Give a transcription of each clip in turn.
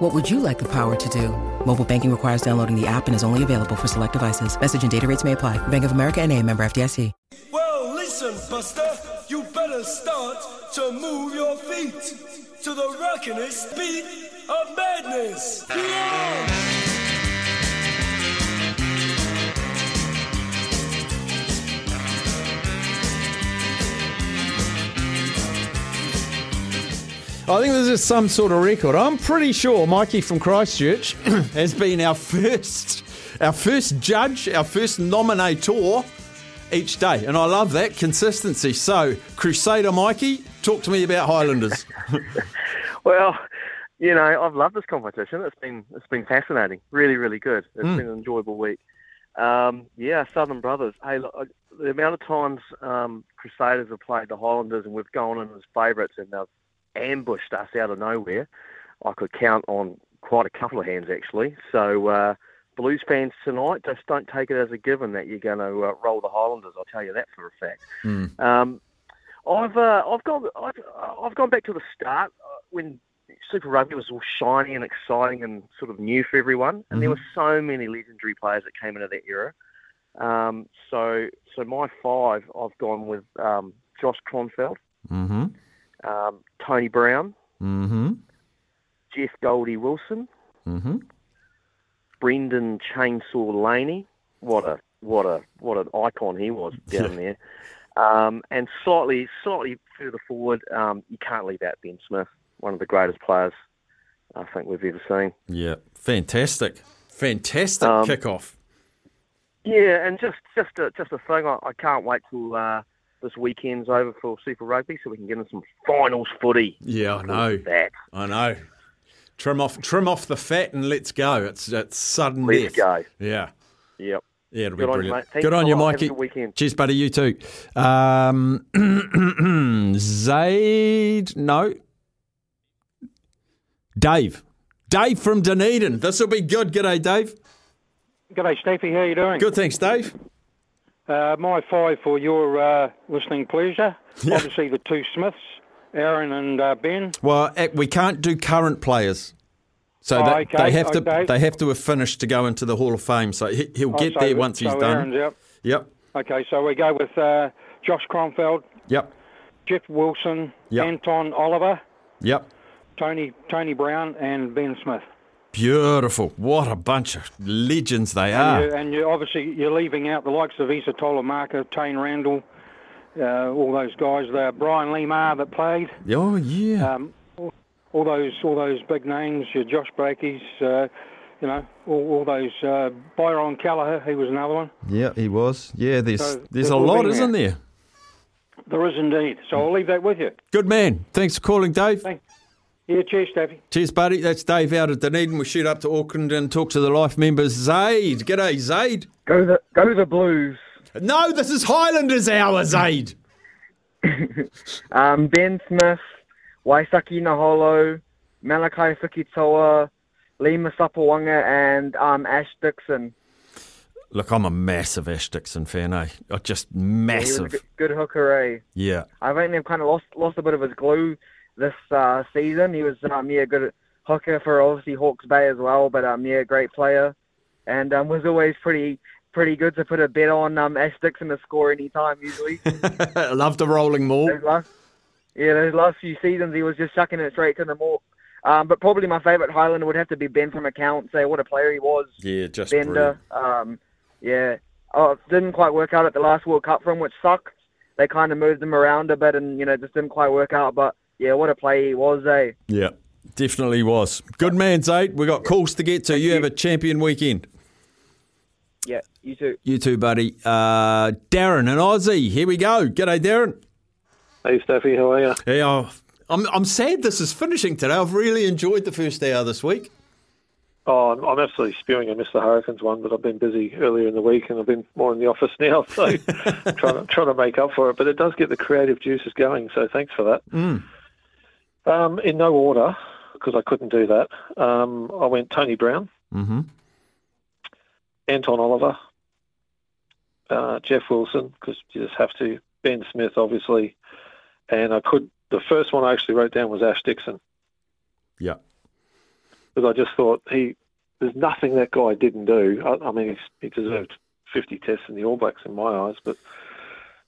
What would you like the power to do? Mobile banking requires downloading the app and is only available for select devices. Message and data rates may apply. Bank of America and a member FDIC. Well, listen, Buster, you better start to move your feet to the rockinest beat of madness. Yeah! I think this is some sort of record. I'm pretty sure Mikey from Christchurch has been our first, our first judge, our first nominator each day, and I love that consistency. So, Crusader Mikey, talk to me about Highlanders. Well, you know, I've loved this competition. It's been it's been fascinating. Really, really good. It's Mm. been an enjoyable week. Um, yeah, Southern Brothers. Hey, look, the amount of times um, Crusaders have played the Highlanders and we've gone in as favourites and they've ambushed us out of nowhere, I could count on quite a couple of hands actually. So. Uh, Blues fans tonight, just don't take it as a given that you're going to uh, roll the Highlanders. I'll tell you that for a fact. Um, I've uh, I've gone I've, I've gone back to the start uh, when Super Rugby was all shiny and exciting and sort of new for everyone, and there were so many legendary players that came into that era. Um, so so my five, I've gone with um, Josh Kronfeld. Mm-hmm. um, Tony Brown, Mm-hmm. Jeff Goldie Wilson, Mm-hmm. Brendan Chainsaw Laney. What a what a what an icon he was down there. Um, and slightly slightly further forward, um, you can't leave out Ben Smith, one of the greatest players I think we've ever seen. Yeah, fantastic, fantastic Um, kickoff. Yeah, and just just a, just a thing, I, I can't wait till uh, this weekend's over for Super Rugby so we can get in some finals footy. Yeah, I know. That I know. Trim off, trim off the fat, and let's go. It's it's sudden let's death. go. Yeah, Yep. yeah, it'll Good be on you, brilliant. Good on you, lot. Have a Mikey. good weekend. Cheers, buddy. You too. Um, Zaid, no. Dave, Dave from Dunedin. This will be good. G'day, Dave. G'day, Steffi. How you doing? Good, thanks, Dave. Uh, my five for your uh, listening pleasure. Obviously, the two Smiths, Aaron and uh, Ben. Well, eh, we can't do current players. So Oh, that, okay, they have to they have to have finished to go into the Hall of Fame. So he, he'll Oh, get so- there once he's so done. Aaron's out. Yep, Okay, so we go with uh, Josh Kronfeld, yep, Jeff Wilson, Yep. Anton Oliver, yep. Tony Tony Brown, and Ben Smith. Beautiful. What a bunch of legends they are. And, you, and you, obviously, you're leaving out the likes of Isa Tolomarka, Taine Randell, uh, all those guys there. Brian Lemar that played. Oh yeah. um, all, all those all those big names, your Josh Breakys, uh, you know, all, all those uh, Byron Kelleher, he was another one. yeah, he was. Yeah, there's So there's a lot, isn't there. there? Is indeed. So I'll leave that with you. Good man. Thanks for calling, Dave. Thank- Yeah, cheers, Steffi. Cheers, buddy. That's Dave out of Dunedin. We shoot up to Auckland and talk to the life members. Zaid. G'day, Zaid. Go the go the Blues. No, this is Highlanders hour, Zaid. Um, ben Smith, Waisake Naholo, Malakai Fekitoa, Lima Sopoaga, and um, Ash Dixon. Look, I'm a massive Ash Dixon fan, eh? Just He was a massive. good, good hooker, eh? Yeah. I think they've kind of lost lost a bit of his glue this uh, season. He was um, yeah good hooker for obviously Hawke's Bay as well, but um, yeah great player, and um, was always pretty pretty good to put a bet on um, Ash Dixon to score any time usually. I love the rolling maul. those last, yeah, those last few seasons he was just chucking it straight to the maul. Um, but probably my favourite Highlander would have to be Ben from Account. Say what a player he was. Yeah, just Bender. Um, yeah. Oh, didn't quite work out at the last World Cup for him, which sucked. They kind of moved him around a bit, and you know just didn't quite work out. But yeah, what a play he was, eh? Yeah, definitely was. Good man, Zaid. We got calls to get to. You have a champion weekend. Yeah, you too. You too, buddy. Uh, Darren and Aussie. Here we go. G'day, Darren. Hey, Steffi, how are you? Hey, oh, I'm I'm sad this is finishing today. I've really enjoyed the first hour this week. Oh, I'm- I'm absolutely spewing. I missed the Hurricanes one, but I've been busy earlier in the week, and I've been more in the office now, so trying to trying to make up for it. But it does get the creative juices going, so thanks for that. Um, in no order, because I couldn't do that. Um, I went Tony Brown, Mm-hmm. Anton Oliver, uh, Jeff Wilson, because you just have to. Ben Smith, obviously, and I could. The first one I actually wrote down was Ash Dixon. Yeah. because I just thought he there's nothing that guy didn't do. I, I mean, he's, he deserved 50 tests in the All Blacks in my eyes, but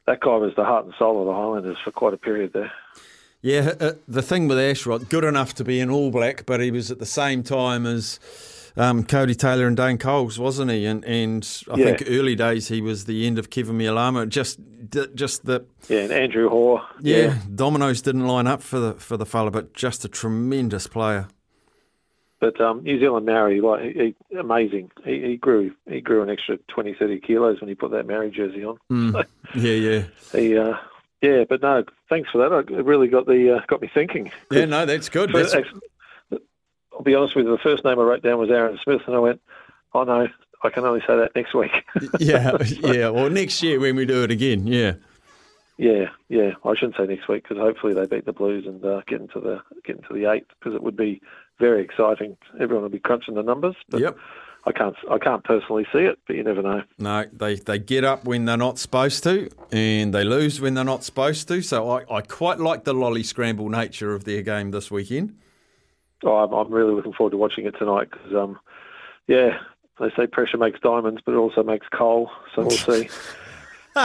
that guy was the heart and soul of the Highlanders for quite a period there. Yeah, uh, the thing with Ashrod, good enough to be an All Black, but he was at the same time as um, Codie Taylor and Dane Coles, wasn't he? And and I Yeah. think early days he was the end of Keven Mealamu. Just just the Yeah, and Andrew Hore. yeah, dominoes didn't line up for the for the fella, but just a tremendous player. But um, New Zealand Maori, like he, he, amazing. He, he grew he grew an extra 20, 30 kilos when he put that Maori jersey on. Mm. yeah, yeah, He, uh, yeah, but no, thanks for that. It really got the uh, got me thinking. yeah. No, that's good. That's, I'll be honest with you. The first name I wrote down was Aaron Smith, and I went, "Oh no, I can only say that next week." yeah, yeah. Well, next year when we do it again, yeah. yeah, yeah. I shouldn't say next week because hopefully they beat the Blues and uh, get into the get into the eight because it would be very exciting. Everyone will be crunching the numbers, but Yep. I can't I can't personally see it, but you never know. No, they, they get up when they're not supposed to, and they lose when they're not supposed to. So I, I quite like the lolly scramble nature of their game this weekend. Oh, I'm, I'm really looking forward to watching it tonight because, um, yeah, they say pressure makes diamonds, but it also makes coal. So we'll see.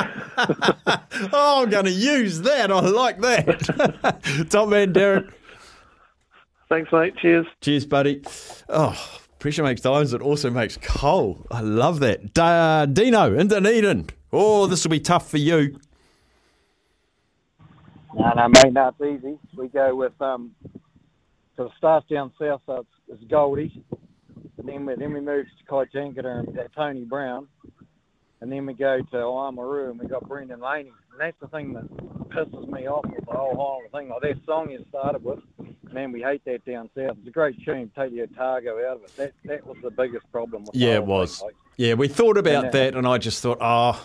Oh, I'm going to use that. I like that. Top man, Derek. Thanks, mate. Cheers. Cheers, buddy. Oh, pressure makes diamonds. It also makes coal. I love that. Da- Dino in Dunedin. Oh, this will be tough for you. No, no, mate, no, it's easy. We go with um, so it starts down south, so it's, it's Goldie, and then we then we move to Kaitangata and Tony Brown, and then we go to Oamaru and we got Brendan Laney, and that's the thing that pisses me off with the whole Highlander thing. Like that song you started with, man, we hate that down south. It's a great tune, take the Otago out of it. That that was the biggest problem. With Yeah, it was. Like, Yeah, we thought about And, uh, that, and I just thought, oh,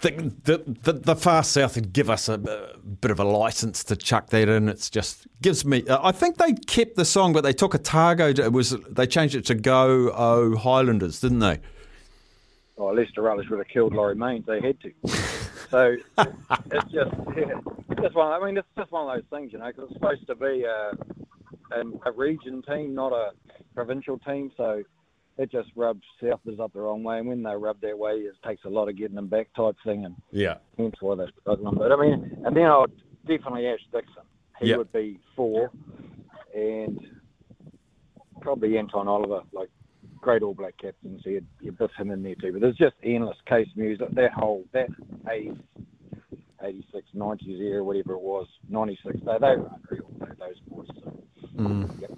the, the, the, the far south would give us a, a bit of a license to chuck that in. It's just gives me. Uh, I think they kept the song, but they took Otago. To, it was they changed it to Go Oh Highlanders, didn't they? oh, Leicester Rutledge would have killed Laurie Mains. They had to. so it's just, yeah, just one. I mean, it's just one of those things, you know, because it's supposed to be a, a, a region team, not a provincial team. So it just rubs Southers up the wrong way, and when they rub their way, it takes a lot of getting them back type thing, and Yeah. hence why they're struggling. But I mean, and then I'd definitely Ash Dixon. He Yeah. would be four, and probably Anton Oliver, like great All Black captain. So you'd, you'd put him in there too. But there's just endless case music. That whole that 80s, 86, 90s era, whatever it was, 96. They, they were unreal. Those boys. So. Mm. Yep.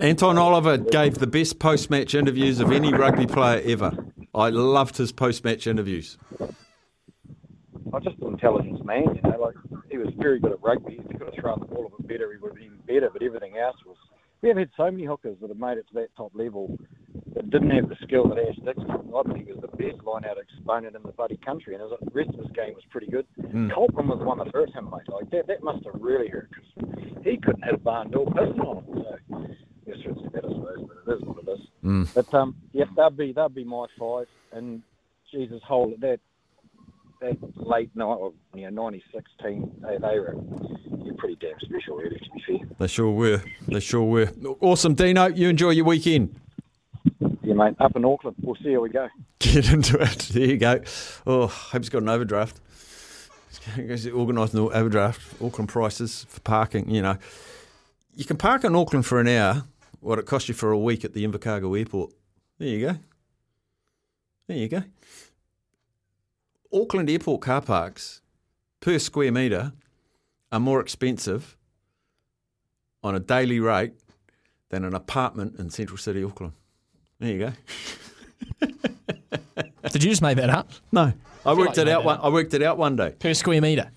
Anton Oliver gave the best post match interviews of any rugby player ever. I loved his post match interviews. Oh, just an intelligence man, you know. Like he was very good at rugby. If he could have thrown the ball a bit better, he would have been better. But everything else was. We have had so many hookers that have made it to that top level that didn't have the skill that Ash Dixon. I think he was the best line-out exponent in the bloody country, and the rest of his game was pretty good. Coltman was the one that hurt him, mate. Like that, that must have really hurt because he couldn't hit a barn door piston on him. So yes, it's a bit, I suppose, but it is what it is. But um, yeah, that'd be that'd be my five. And Jesus, whole that that late night, you know, 96 team, they, they were pretty damn special, really, to be fair. They sure were. They sure were. Awesome, Dino. You enjoy your weekend. Yeah, mate, up in Auckland. We'll see how we go. Get into it. There you go. Oh, hope he's got an overdraft. He's organised an overdraft. Auckland prices for parking. You know, you can park in Auckland for an hour. What it cost you for a week at the Invercargill Airport. There you go. There you go. Auckland Airport car parks per square metre are more expensive on a daily rate than an apartment in Central City, Auckland. There you go. Did you just make that up? No, I feel worked like it out. One, that I worked it out one day. Per square metre?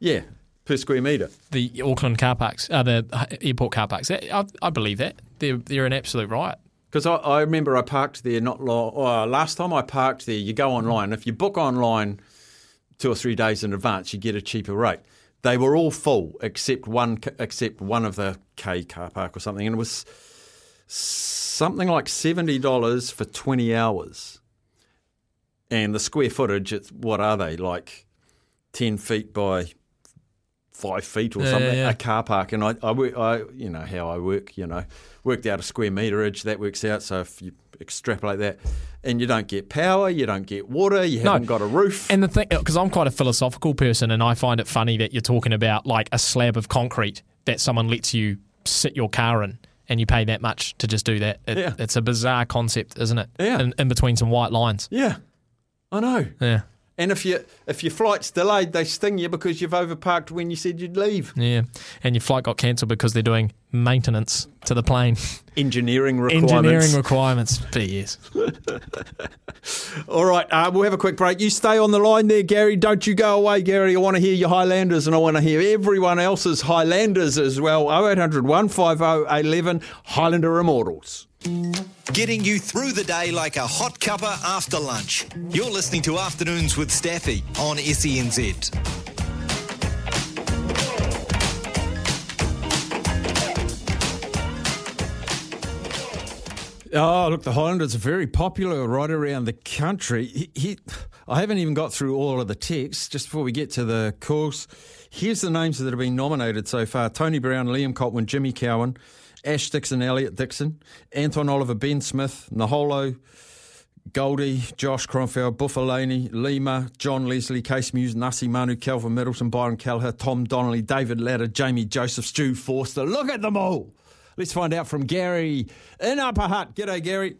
Yeah, per square metre. The Auckland car parks, uh, the airport car parks. I, I believe that. They're, they're an absolute riot. Because I, I remember I parked there not long. Oh, last time I parked there, you go online. If you book online two or three days in advance, you get a cheaper rate. They were all full except one, except one of the K car park or something, and it was something like seventy dollars for twenty hours. And the square footage, it's what are they like, ten feet by five feet or Yeah, something? yeah. A car park, and I, I I, you know how I work, you know, worked out a square meterage that works out. So if you extrapolate that, and you don't get power, you don't get water, you haven't got a roof. And the thing, because I'm quite a philosophical person, and I find it funny that you're talking about like a slab of concrete that someone lets you sit your car in, and you pay that much to just do that. It, Yeah. It's a bizarre concept, isn't it? Yeah. In, in between some white lines. yeah, I know. Yeah. And if you if your flight's delayed, they sting you because you've overparked when you said you'd leave. Yeah. And your flight got cancelled because they're doing maintenance to the plane. Engineering requirements. Engineering requirements. BS. All right, uh, we'll have a quick break. You stay on the line there, Gary. Don't you go away, Gary. I want to hear your Highlanders and I want to hear everyone else's Highlanders as well. 0800 150 811 Highlander Immortals. Getting you through the day like a hot cuppa after lunch. You're listening to Afternoons with Staffy on SENZ. Oh, look, the Highlanders are very popular right around the country. He, he, I haven't even got through all of the texts. Just before we get to the course. here's the names that have been nominated so far Tony Brown, Liam Coltman, Jimmy Cowan, Ash Dixon, Elliot Dixon, Anton Oliver, Ben Smith, Naholo, Goldie, Josh Kronfeld, Buffalani, Lima, John Leslie, Kees Meeuws, Nasi Manu, Calvin Middleton, Byron Kelleher, Tom Donnelly, David Latta, Jamie Joseph, Stu Forster. Look at them all. Let's find out from Gary in Upper Hutt. G'day, Gary.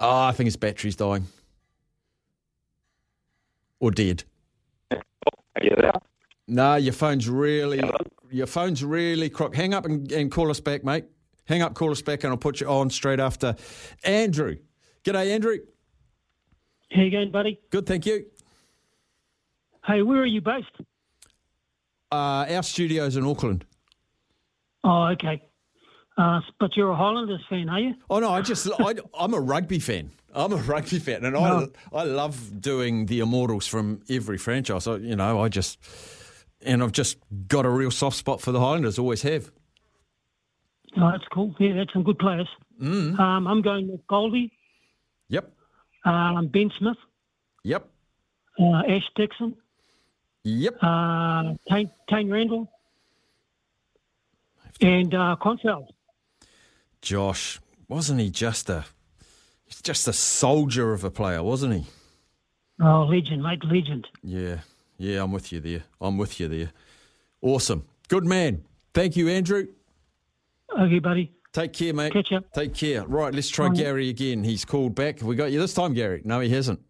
Oh, I think his battery's dying. Or dead. Are you there? No, your phone's really, your phone's really crook. Hang up and, and call us back, mate. Hang up, call us back, and I'll put you on straight after Andrew. G'day, Andrew. How you going, buddy? Good, thank you. Hey, where are you based? Uh, our studio's in Auckland. Oh, okay. Uh, but you're a Highlanders fan, are you? Oh no, I just I, I'm a rugby fan. I'm a rugby fan, and No. I I love doing the Immortals from every franchise. I, you know, I just and I've just got a real soft spot for the Highlanders. Always have. Oh, that's cool. Yeah, that's some good players. Mm. Um, I'm going with Goldie, Yep. um, Ben Smith, Yep. uh, Ash Dixon, Yep. uh, Taine Randell, and uh, Consell. Josh, wasn't he just a he's just a soldier of a player, wasn't he? Oh, legend, mate, legend. Yeah. Yeah, I'm with you there. I'm with you there. Awesome. Good man. Thank you, Andrew. Okay, buddy. Take care, mate. Catch ya. Take care. Right, let's try Bye. Gary again. He's called back. Have we got you this time, Gary? No, he hasn't.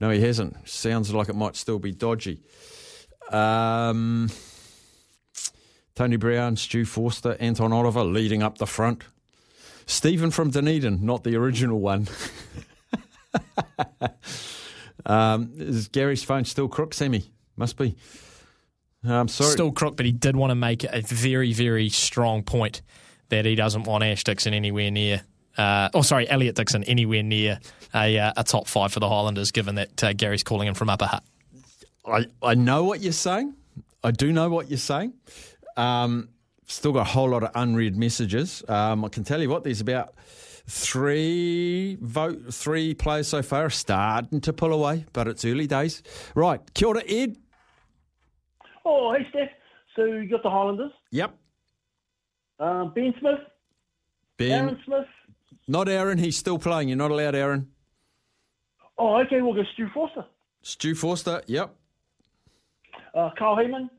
No, he hasn't. Sounds like it might still be dodgy. Um, Tony Brown, Stu Forster, Anton Oliver leading up the front. Stephen from Dunedin, not the original one. um, is Gary's phone still crook, Sammy? Must be. I'm sorry. Still crook, but he did want to make a very, very strong point that he doesn't want Ash Dixon anywhere near. Uh, oh, sorry, Elliot Dixon anywhere near a, uh, a top five for the Highlanders, given that uh, Gary's calling him from Upper Hutt. I, I know what you're saying. I do know what you're saying. Um, still got a whole lot of unread messages. Um, I can tell you what, there's about three vote, three players so far starting to pull away, but it's early days. Right, kia ora, Ed. Oh, hey, Steph. So you got the Highlanders, Yep, um, Ben Smith, Ben. Aaron Smith. Not Aaron. He's still playing. You're not allowed Aaron. Oh, okay, we'll go Stu Forster, Stu Forster. Yep. uh, Carl Hayman,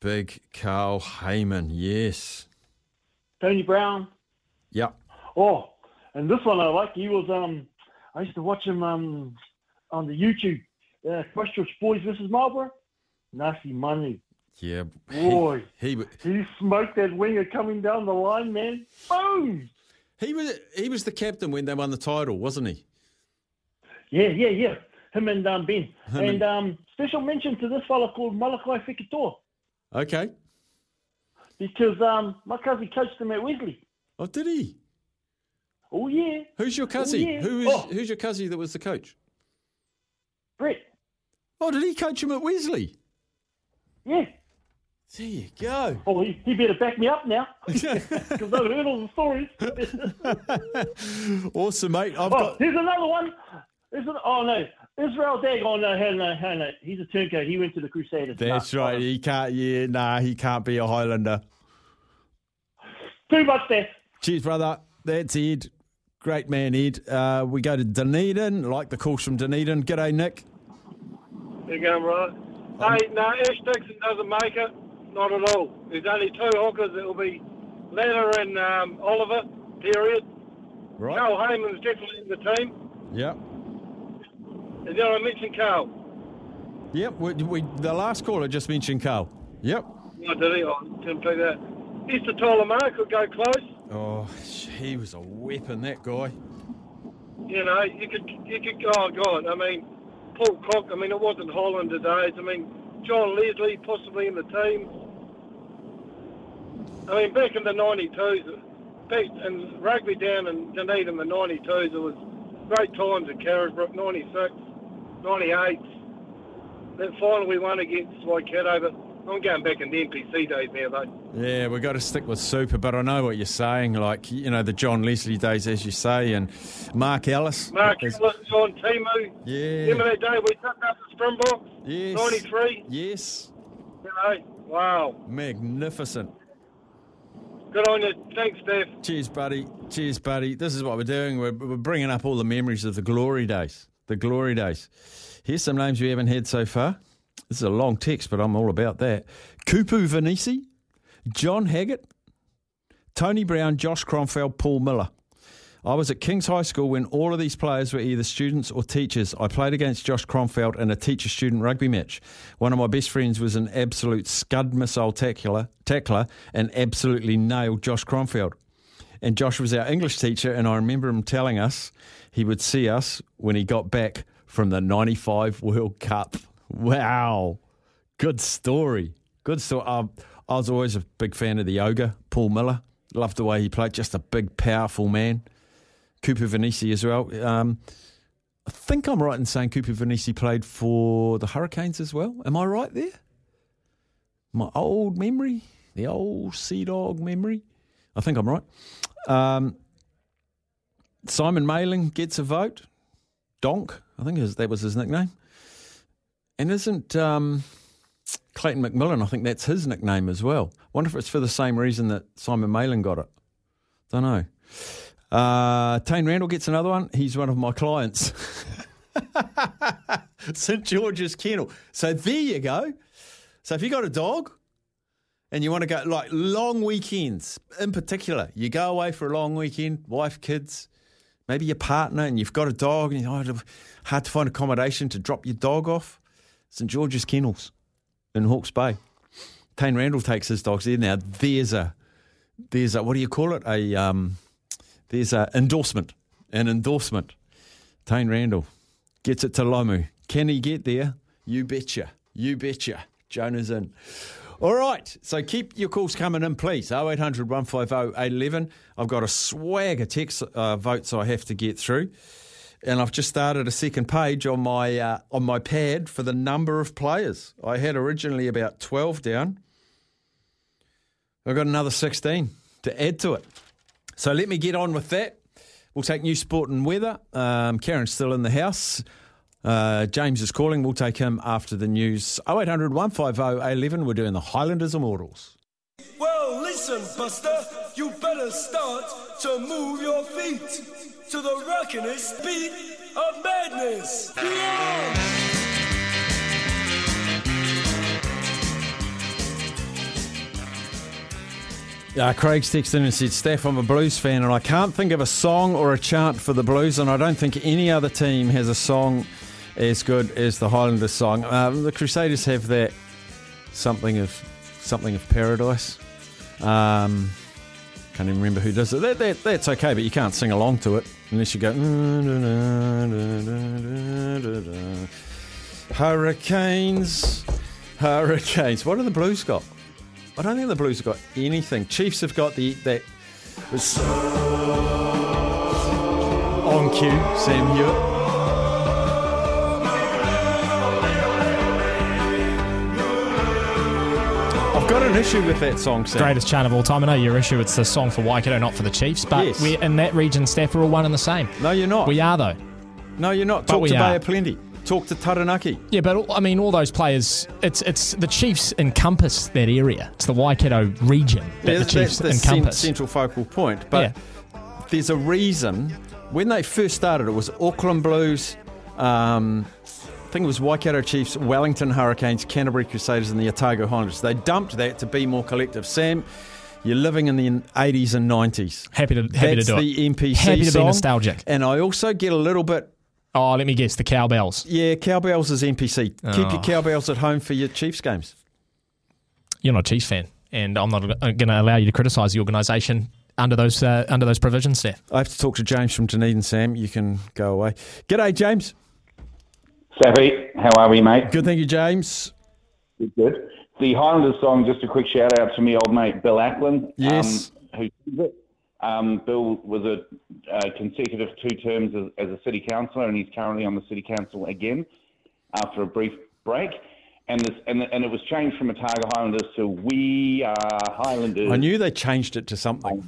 Big Carl Hayman. Yes. Tony Brown. Yep. Oh, and this one I like. He was um, I used to watch him um on the YouTube. Uh, Christchurch Boys versus Marlborough. Nasi Manu. Yeah. Boy. He, he He smoked that winger coming down the line, man. Boom. he was he was the captain when they won the title, wasn't he? Yeah, yeah, yeah. him and um, Ben. Him and and- um, special mention to this fella called Malakai Fekitoa Okay. because um, my cousin coached him at Wesley. Oh, did he? Oh yeah. Who's your Oh, cousin? yeah. Who is Oh. who's your cousin that was the coach? Brett. Oh, did he coach him at Wesley? Yeah. There you go. Oh, he, he better back me up now because I've heard all the stories. Awesome, mate. I've oh, got here's another one. Here's an, oh no, Israel Dagg. Oh no, hell no, hell no. He's a turncoat. He went to the Crusaders. That's Nah, right. He can't. Yeah, nah, he can't be a Highlander. Too much there. Cheers, brother. That's Ed. Great man, Ed. Uh, we go to Dunedin. Like the calls from Dunedin. G'day, Nick. How you going, brother? Hey, no, Ash Dixon doesn't make it. Not at all. There's only two hookers. It'll be Latta and um, Oliver, period. Right. Carl Hayman's definitely in the team. Yep. And then I mentioned Carl. Yep. We, we, the last caller just mentioned Carl. Yep. I did he? Oh, I didn't pick that. Easter Tolamar could go close. Oh, he was a weapon, that guy. You know, you could, you could, oh, God, I mean, Paul Cook, I mean, it wasn't Highlander days. I mean, John Leslie possibly in the team. I mean, back in the 92s, back in rugby down in Dunedin in the 92s, it was great times at Carisbrook, 96, 98. Then finally we won against Waikato, but I'm going back in the NPC days now, though. Yeah, we've got to stick with Super, but I know what you're saying. Like, you know, the John Leslie days, as you say, and Mark Ellis. Mark is- Ellis, John Timu. Yeah. Remember that day we took up the Springboks? Yes. 93? Yes. You know, wow. Magnificent. Good on you. Thanks, Steph. Cheers, buddy. Cheers, buddy. This is what we're doing. We're, we're bringing up all the memories of the glory days. The glory days. Here's some names we haven't had so far. This is a long text, but I'm all about that. Kupu Vanisi, John Haggett, Tony Brown, Josh Kronfeld, Paul Miller. I was at King's High School when all of these players were either students or teachers. I played against Josh Kronfeld in a teacher student rugby match. One of my best friends was an absolute scud missile tackler, tackler and absolutely nailed Josh Kronfeld. And Josh was our English teacher, and I remember him telling us he would see us when he got back from the 95 World Cup. Wow. Good story. Good story. Um, I was always a big fan of the yoga, Paul Miller. Loved the way he played, just a big, powerful man. Kupu Vanisi as well. Um, I think I'm right in saying Kupu Vanisi played for the Hurricanes as well. Am I right there? My old memory, the old Sea Dog memory. I think I'm right. Um, Simon Maling gets a vote. Donk, I think that was his nickname. And isn't um, Clayton McMillan, I think that's his nickname as well. I wonder if it's for the same reason that Simon Maling got it. Don't know. Uh, Taine Randell gets another one. He's one of my clients. St George's Kennel. So there you go. So if you got a dog and you want to go like long weekends in particular, you go away for a long weekend, wife, kids, maybe your partner, and you've got a dog and it's oh, hard to find accommodation to drop your dog off. St George's Kennels in Hawke's Bay. Taine Randell takes his dogs there. Now there's a there's a what do you call it? A um, there's a endorsement, an endorsement. Taine Randell gets it to Lomu. Can he get there? You betcha. You betcha. Jonah's in. All right, so keep your calls coming in, please. 0800 150 811. I've got a swag of text uh, votes I have to get through. And I've just started a second page on my uh, on my pad for the number of players. I had originally about 12 down. I've got another 16 to add to it. So let me get on with that. We'll take new sport and weather. Um, Karen's still in the house. Uh, James is calling. We'll take him after the news. 0800 150 811. We're doing the Highlanders Immortals. Well, listen, Buster, you better start to move your feet to the rockinest beat of madness. Yeah! Uh, Craig's texted in and said, Steph, I'm a blues fan and I can't think of a song or a chant for the blues, and I don't think any other team has a song as good as the Highlanders song. Um, the Crusaders have that something of something of paradise. Um, can't even remember who does it. That, that, that's okay, but you can't sing along to it unless you go. Hurricanes, hurricanes. What are the Blues got? I don't think the Blues have got anything. Chiefs have got the that. On cue, Sam Hewitt. An issue with that song, Sam. Greatest chant of all time. I know your issue. It's the song for Waikato, not for the Chiefs. But Yes. we're in that region, staff we're all one and the same. No, you're not. We are though. No, you're not. But Talk we to are. Bay of Plenty. Talk to Taranaki. Yeah, but I mean, all those players. It's it's the Chiefs encompass that area. It's the Waikato region that Yeah, the Chiefs that's the encompass. central focal point. But there's a reason. When they first started, it was Auckland Blues. Um, I think it was Waikato Chiefs, Wellington Hurricanes, Canterbury Crusaders, and the Otago Highlanders. They dumped that to be more collective. Sam, you're living in the 80s and 90s. Happy to happy That's to do the it. NPC Happy to song. be nostalgic. And I also get a little bit. Oh, let me guess. The cowbells. Yeah, cowbells is NPC. Keep Oh. your cowbells at home for your Chiefs games. You're not a Chiefs fan, and I'm not going to allow you to criticise the organisation under those uh, under those provisions, Steph. I have to talk to James from Dunedin, Sam. You can go away. G'day, James. Savvy, how are we, mate? Good, thank you, James. Good, good. The Highlanders song, just a quick shout out to me old mate Bill Acklin. Yes. Um, who sings it. Um, Bill was a uh, consecutive two terms as, as a city councillor, and he's currently on the city council again after a brief break. And this, and, and it was changed from Otago Highlanders to We Are Highlanders. I knew they changed it to something.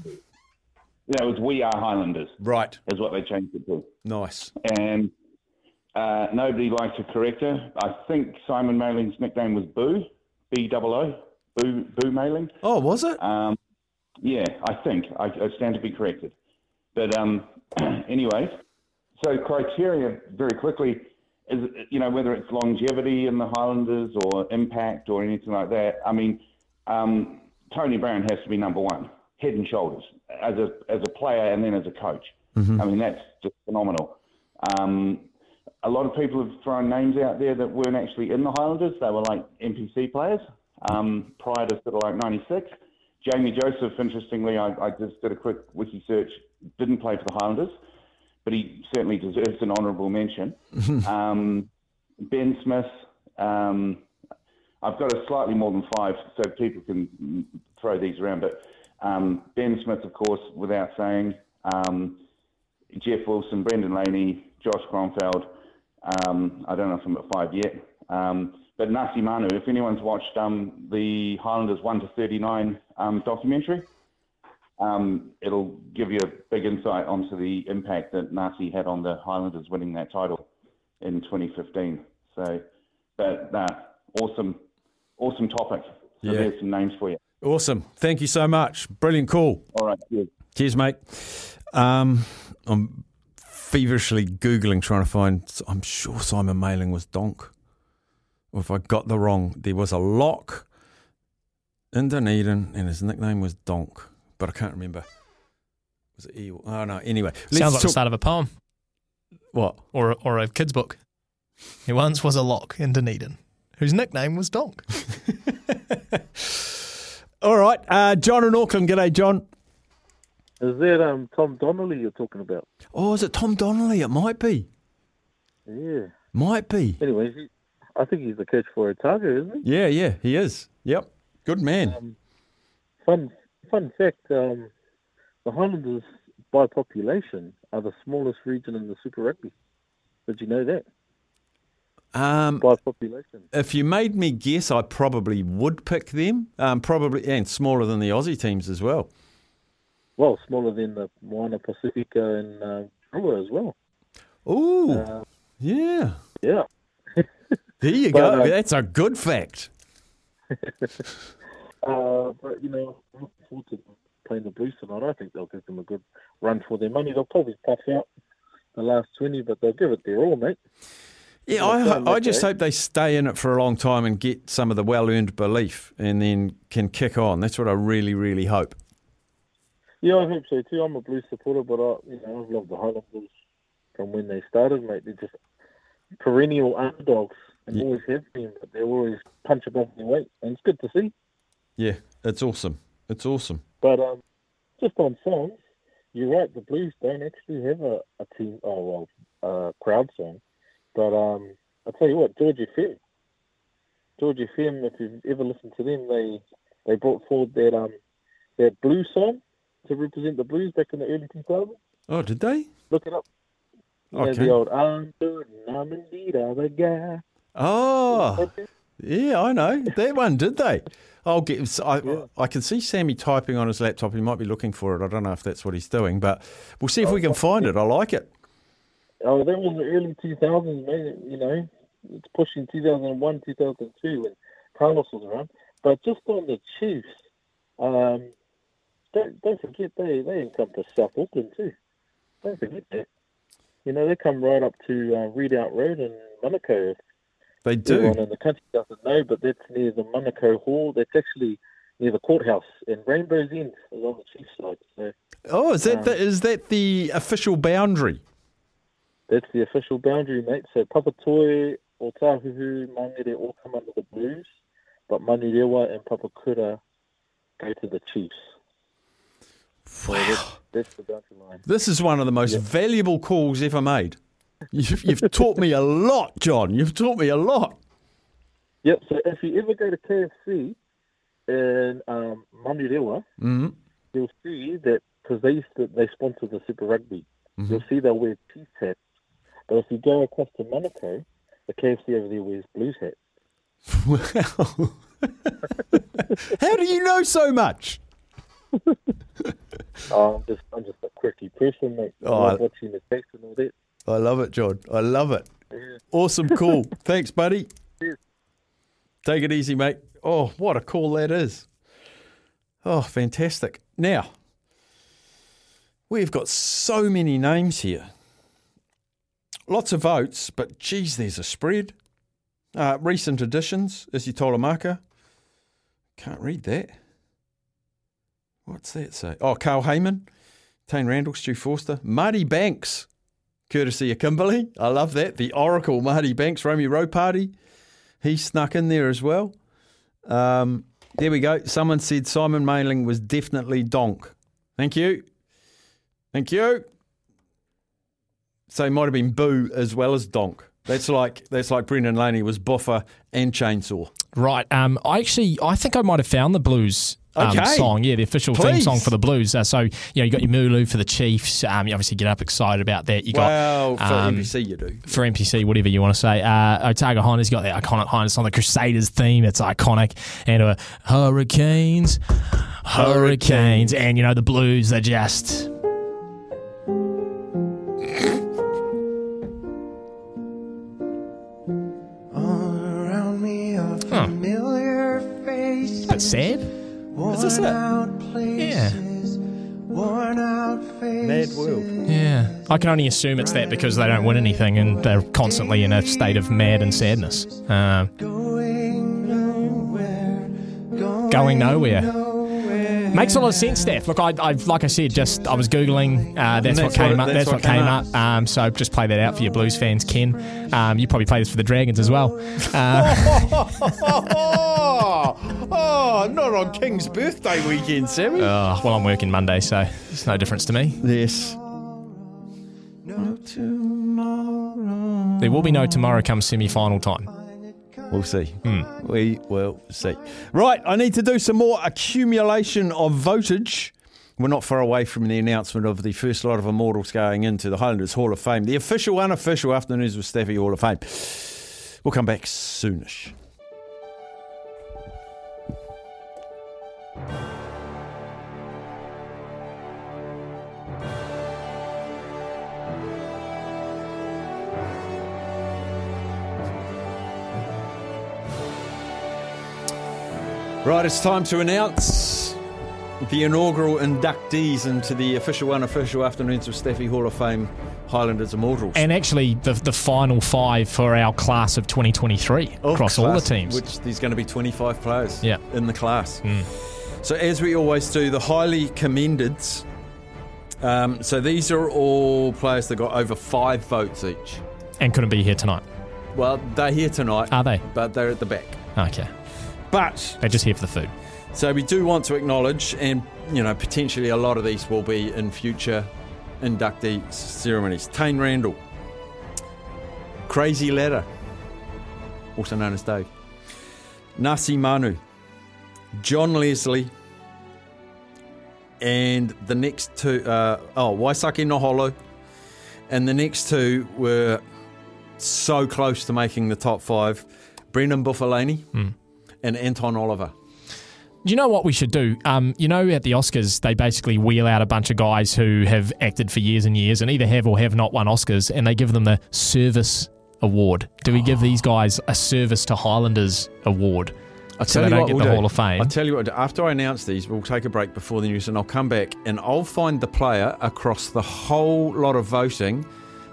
Yeah, it was We Are Highlanders. Right. Is what they changed it to. Nice. And uh, nobody liked to correct her. I think Simon Maling's nickname was Boo, B double O, Boo, Boo Maling. Oh, was it? Um, yeah, I think. I, I stand to be corrected. But um, anyway, so criteria very quickly is, you know, whether it's longevity in the Highlanders or impact or anything like that. I mean, um, Tony Brown has to be number one, head and shoulders, as a, as a player and then as a coach. Mm-hmm. I mean, that's just phenomenal. Um, a lot of people have thrown names out there that weren't actually in the Highlanders. They were like NPC players um, prior to sort of like 96. Jamie Joseph, interestingly, I, I just did a quick wiki search, didn't play for the Highlanders, but he certainly deserves an honourable mention. um, ben Smith, um, I've got a slightly more than five, so people can throw these around, but um, Ben Smith, of course, without saying, um, Jeff Wilson, Brendan Laney, Josh Kronfeld. Um, I don't know if I'm at five yet. Um, but Nasi Manu, if anyone's watched um, the Highlanders 1 to 39 um, documentary, um, it'll give you a big insight onto the impact that Nasi had on the Highlanders winning that title in 2015. So, but uh, awesome, awesome topic. So Yeah. there's some names for you. Awesome. Thank you so much. Brilliant call. All right, cheers. Cheers, mate. Um, I'm feverishly Googling trying to find, I'm sure Simon Maling was Donk. Or if I got the wrong, there was a lock in Dunedin and his nickname was Donk, but I can't remember. Was it Eel? Oh, no. Anyway. Sounds like the start of a poem. What? Or or a kid's book. He once was a lock in Dunedin, whose nickname was Donk. All right. Uh, John in Auckland. G'day, John. Is that um, Tom Donnelly you're talking about? Oh, is it Tom Donnelly? It might be. Yeah. Might be. Anyway, he, I think he's the coach for Otago, isn't he? Yeah, yeah, he is. Yep. Good man. Um, fun fun fact: um, the Highlanders, by population, are the smallest region in the Super Rugby. Did you know that? Um, by population. If you made me guess, I probably would pick them. Um, probably and smaller than the Aussie teams as well. Well, smaller than the Moana Pacifica and uh, Drua as well. Ooh, Uh, yeah, yeah. There you But, go. uh, That's a good fact. Uh, but you know, I'm looking forward to playing the Blues tonight. I think they'll give them a good run for their money. They'll probably puff out the last twenty, but they'll give it their all, mate. Yeah, I, I just hope they stay in it for a long time and get some of the well earned belief and then can kick on. That's what I really, really hope. Yeah, I hope so too. I'm a Blues supporter, but I, you know, I've loved the Highlanders from when they started, mate. They're just perennial underdogs and Yeah. always have been, but they always punch above their weight, and it's good to see. Yeah, it's awesome. It's awesome. But um, just on songs, you're right. The Blues don't actually have a, a team. Oh well, uh, crowd song. But um, I'll tell you what, George FM. George FM. If you've ever listened to them, they they brought forward that um that blues song to represent the blues back in the early 2000s. Oh, did they? Look it up. Okay. the old I'm good and I'm indeed other guy. Oh, yeah, I know that one. Did they? I'll get. I, I can see Sammy typing on his laptop. He might be looking for it. I don't know if that's what he's doing, but we'll see if we can find it. I like it. Oh, that was the early 2000s, man. You know, it's pushing 2001, 2002 when Carlos was around. But just on the Chiefs, um, don't, don't forget they, they encompass South Auckland too. Don't forget that. You know, they come right up to uh, Redoubt Road in Manukau. They do. Everyone in the country doesn't know, but that's near the Manukau Hall. That's actually near the courthouse in Rainbow's End, is on the Chiefs side. So Oh, is that Um, the, is that the official boundary? That's the official boundary, mate. So Papatoe, Otahuhu, Mangere all come under the Blues, but Manurewa and Papakura go to the Chiefs. That's the line. This is one of the most valuable calls ever made. You've, you've taught me a lot, John. You've taught me a lot. Yep. So if you ever go to KFC in um, Manurewa, Mm. you'll see that because they used to they sponsor the Super Rugby. You'll see they'll wear Chiefs hats, but if you go across to Manukau, the KFC over there wears Blues hats. Wow. How do you know so much? Oh, I'm just I'm just a quirky person, mate. I Oh, love I- watching the text and all that. I love it, John. I love it. Awesome call. Thanks, buddy. Take it easy, mate. Oh, what a call that is. Oh, fantastic. Now, we've got so many names here. Lots of votes, but geez, there's a spread. Uh, recent additions, Isi Tolamaka. Can't read that. What's that say? Oh, Carl Hayman, Taine Randell, Stu Forster, Marty Banks, courtesy of Kimberley. I love that. The Oracle, Marty Banks, Romeo Road Party. He snuck in there as well. Um, there we go. Someone said Simon Maling was definitely donk. Thank you. Thank you. So he might have been boo as well as donk. That's like that's like Brendan Laney was buffer and chainsaw. Right. Um, I actually, I think I might have found the blues. Um, Okay. song, yeah, the official theme song for the Blues. Uh, so you know, you got your Mooloo for the Chiefs. Um, you obviously get up excited about that. You got well, for um, NPC you do. for NPC, whatever you want to say. Uh, Otago Honda's got the iconic Honda on the Crusaders theme. It's iconic. And uh, Hurricanes, Hurricanes. And, you know, the Blues, they're just. Face. Bit sad. Is this it? Yeah. Worn out Mad world. Yeah. I can only assume it's that because they don't win anything and they're constantly in a state of mad and sadness. Um, going nowhere. Makes a lot of sense, Steph. Look, I, I like I said, just I was googling. Uh, that's, That's what came what- up. That's, what came up. Um, so just play that out for your Blues fans, Ken. Um, you probably play this for the Dragons as well. Uh, oh, not on King's birthday weekend, Sammy. oh, well, I'm working Monday, so it's no difference to me. Yes. There will be no tomorrow come semi-final time. We'll see. Hmm. We will see. Right, I need to do some more accumulation of votage. We're not far away from the announcement of the first lot of immortals going into the Highlanders Hall of Fame, the official, unofficial Afternoons with Staffy Hall of Fame. We'll come back soonish. Right, it's time to announce the inaugural inductees into the official, unofficial Afternoons of Staffy Hall of Fame Highlanders Immortals. And actually, the the final five for our class of 2023 Of across all the teams. Which there's going to be 25 players Yeah. in the class. Mm. So as we always do, the highly commended. Um, so these are all players that got over five votes each. and couldn't be here tonight. Well, they're here tonight. Are they? But they're at the back. Okay. But They're just here for the food. So we do want to acknowledge, and you know, potentially a lot of these will be in future inductee ceremonies. Taine Randell, Crazy Latta, also known as Dave, Nasi Manu, John Leslie, and the next two, uh, oh, Waisake Naholo, and the next two were so close to making the top five. Brendan Buffalani and Anton Oliver. Do you know what we should do? Um, you know, at the Oscars, they basically wheel out a bunch of guys who have acted for years and years and either have or have not won Oscars, and they give them the Service Award. Do we give these guys a Service to Highlanders Award? I'll so tell they you don't what get we'll the do. Hall of Fame. I'll tell you what, after I announce these, we'll take a break before the news and I'll come back and I'll find the player across the whole lot of voting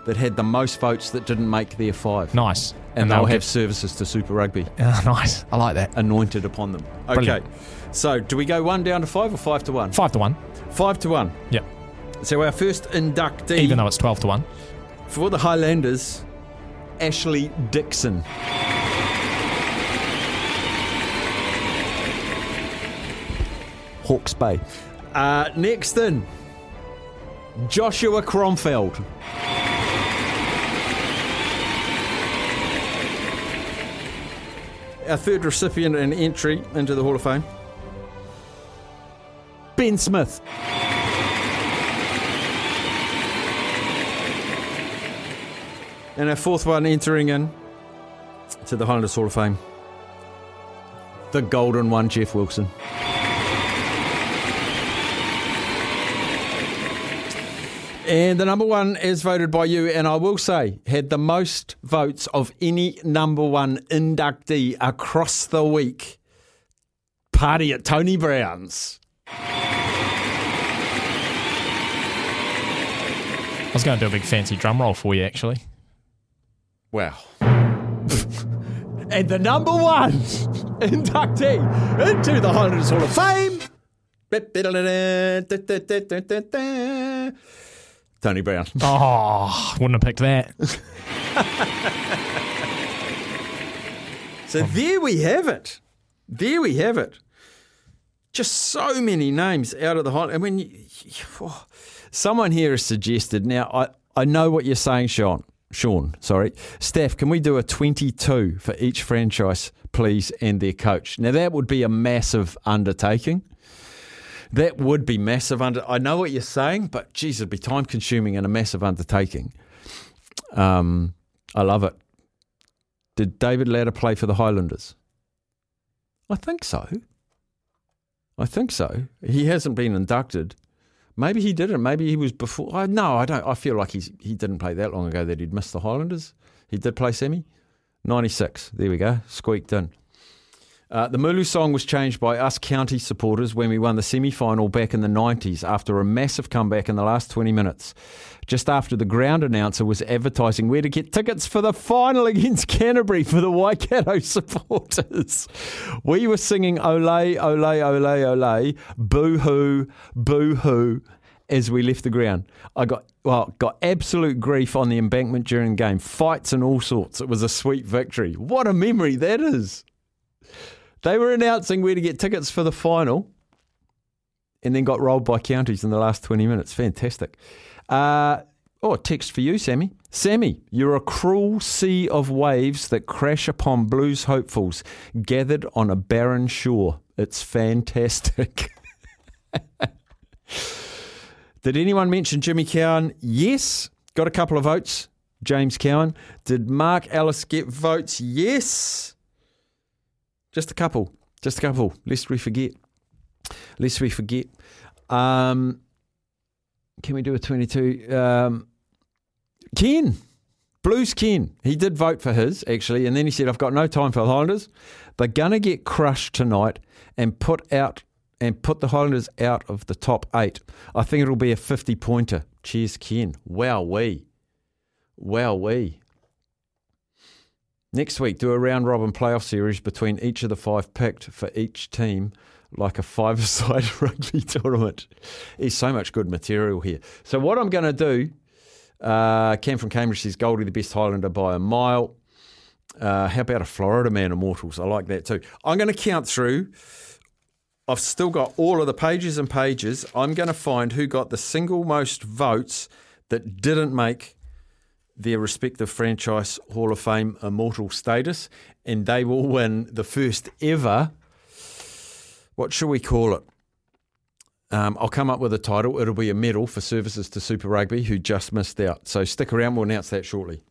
that had the most votes that didn't make their five. Nice. And, And they'll they'll have get- services to Super Rugby. Ah, nice. I like that. Anointed upon them. Okay. Brilliant. So, do we go one down to five or five to one? Five to one. Five to one. Yep. So, our first inductee. Even though it's 12 to 1. For the Highlanders, Ashley Dixon. Hawke's Bay. Uh, next in, Joshua Kronfeld. Our third recipient and entry into the Hall of Fame, Ben Smith. And our fourth one entering in to the Highlanders Hall of Fame, the golden one, Jeff Wilson. And the number one is voted by you, and I will say, had the most votes of any number one inductee across the week. Party at Tony Brown's. I was going to do a big fancy drum roll for you, actually. Wow. and the number one inductee into the Highlanders Hall of Fame. Tony Brown. Oh, wouldn't have picked that. So there we have it. There we have it. Just so many names out of the Highlanders. I mean, you- you- oh. someone here has suggested. Now, I, I know what you're saying, Sean. Sean, sorry. Steph, can we do a 22 for each franchise, please, and their coach? Now, that would be a massive undertaking. That would be massive. Under I know what you're saying, but geez, it'd be time consuming and a massive undertaking. Um, I love it. Did David Latta play for the Highlanders? I think so. I think so. He hasn't been inducted. Maybe he didn't. Maybe he was before. I no, I don't. I feel like he's he didn't play that long ago that he'd missed the Highlanders. He did play semi. Ninety six. There we go. Squeaked in. Uh, the Mooloo song was changed by us county supporters when we won the semi final back in the 90s after a massive comeback in the last 20 minutes. Just after the ground announcer was advertising where to get tickets for the final against Canterbury for the Waikato supporters. We were singing Ole, Ole, Ole, Ole, boo hoo, boo hoo as we left the ground. I got well, got absolute grief on the embankment during the game, fights and all sorts. It was a sweet victory. What a memory that is. They were announcing where to get tickets for the final and then got rolled by counties in the last 20 minutes. Fantastic. Uh, oh, text for you, Sammy. Sammy, you're a cruel sea of waves that crash upon blues hopefuls gathered on a barren shore. It's fantastic. Did anyone mention Jimmy Cowan? Yes. Got a couple of votes. James Cowan. Did Mark Ellis get votes? Yes. Just a couple. Just a couple. Lest we forget. Lest we forget. Um, can we do a 22? Um, Ken. Blues Ken. He did vote for his, actually, and then he said, I've got no time for the Highlanders. They're going to get crushed tonight and put out and put the Highlanders out of the top eight. I think it'll be a 50 pointer. Cheers, Ken. Wow, we. Wow, we. Next week, do a round robin playoff series between each of the five picked for each team, like a five side rugby tournament. There's so much good material here. So, what I'm going to do, uh, Cam from Cambridge says Goldie the best Highlander by a mile. Uh, how about a Florida man, Immortals? I like that too. I'm going to count through I've still got all of the pages and pages. I'm going to find who got the single most votes that didn't make their respective franchise Hall of Fame immortal status, and they will win the first ever. What should we call it? Um, I'll come up with a title. It'll be a medal for services to Super Rugby, who just missed out. So stick around. We'll announce that shortly.